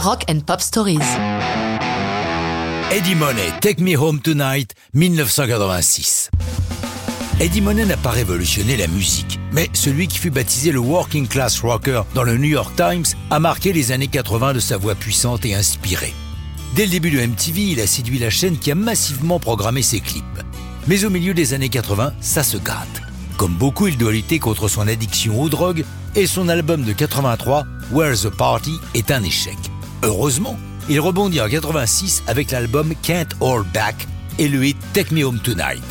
Rock and Pop Stories. Eddie Money, Take Me Home Tonight, 1986. Eddie Money n'a pas révolutionné la musique, mais celui qui fut baptisé le Working Class Rocker dans le New York Times a marqué les années 80 de sa voix puissante et inspirée. Dès le début de MTV, il a séduit la chaîne qui a massivement programmé ses clips. Mais au milieu des années 80, ça se gratte. Comme beaucoup, il doit lutter contre son addiction aux drogues et son album de 83, Where's the Party, est un échec. Heureusement, il rebondit en 86 avec l'album Can't Hold Back et le hit Take Me Home Tonight.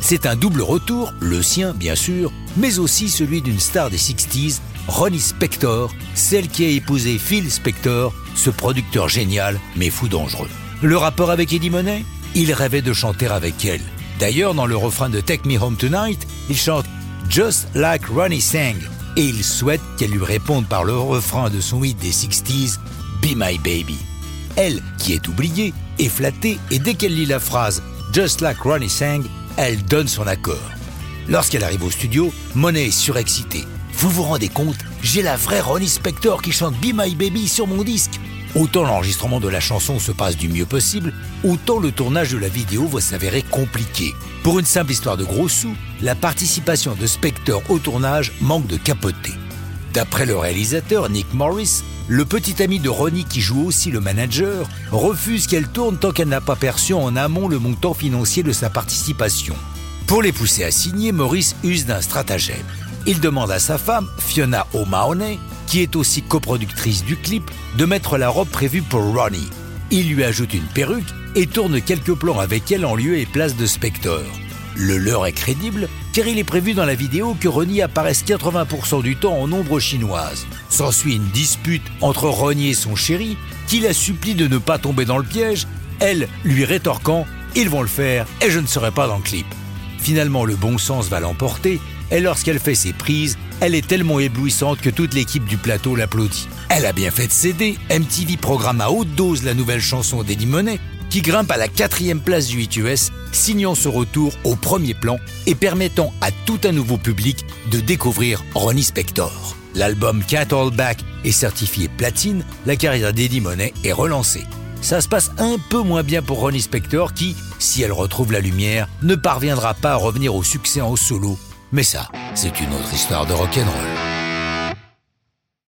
C'est un double retour, le sien bien sûr, mais aussi celui d'une star des 60s, Ronnie Spector, celle qui a épousé Phil Spector, ce producteur génial mais fou dangereux. Le rapport avec Eddie Money Il rêvait de chanter avec elle. D'ailleurs, dans le refrain de Take Me Home Tonight, il chante Just Like Ronnie Sang et il souhaite qu'elle lui réponde par le refrain de son hit des 60s, Be My Baby. Elle, qui est oubliée, est flattée et dès qu'elle lit la phrase Just Like Ronnie Sang, elle donne son accord. Lorsqu'elle arrive au studio, Monet est surexcitée. Vous vous rendez compte J'ai la vraie Ronnie Spector qui chante Be My Baby sur mon disque. Autant l'enregistrement de la chanson se passe du mieux possible, autant le tournage de la vidéo va s'avérer compliqué. Pour une simple histoire de gros sous, la participation de Spector au tournage manque de capoter. D'après le réalisateur Nick Morris, le petit ami de Ronnie qui joue aussi le manager refuse qu'elle tourne tant qu'elle n'a pas perçu en amont le montant financier de sa participation. Pour les pousser à signer, Morris use d'un stratagème. Il demande à sa femme, Fiona O'Mahony, qui est aussi coproductrice du clip, de mettre la robe prévue pour Ronnie. Il lui ajoute une perruque et tourne quelques plans avec elle en lieu et place de Spector. Le leur est crédible car il est prévu dans la vidéo que Ronnie apparaisse 80% du temps en ombre chinoise. S'ensuit une dispute entre Ronnie et son chéri qui la supplie de ne pas tomber dans le piège, elle lui rétorquant Ils vont le faire et je ne serai pas dans le clip. Finalement, le bon sens va l'emporter et lorsqu'elle fait ses prises, elle est tellement éblouissante que toute l'équipe du plateau l'applaudit. Elle a bien fait de céder, MTV programme à haute dose la nouvelle chanson d'Eddie Money qui grimpe à la quatrième place du 8 US, signant ce retour au premier plan et permettant à tout un nouveau public de découvrir Ronnie Spector. L'album Cat All Back est certifié platine, la carrière d'Eddie Money est relancée. Ça se passe un peu moins bien pour Ronnie Spector qui, si elle retrouve la lumière, ne parviendra pas à revenir au succès en solo. Mais ça, c'est une autre histoire de rock'n'roll.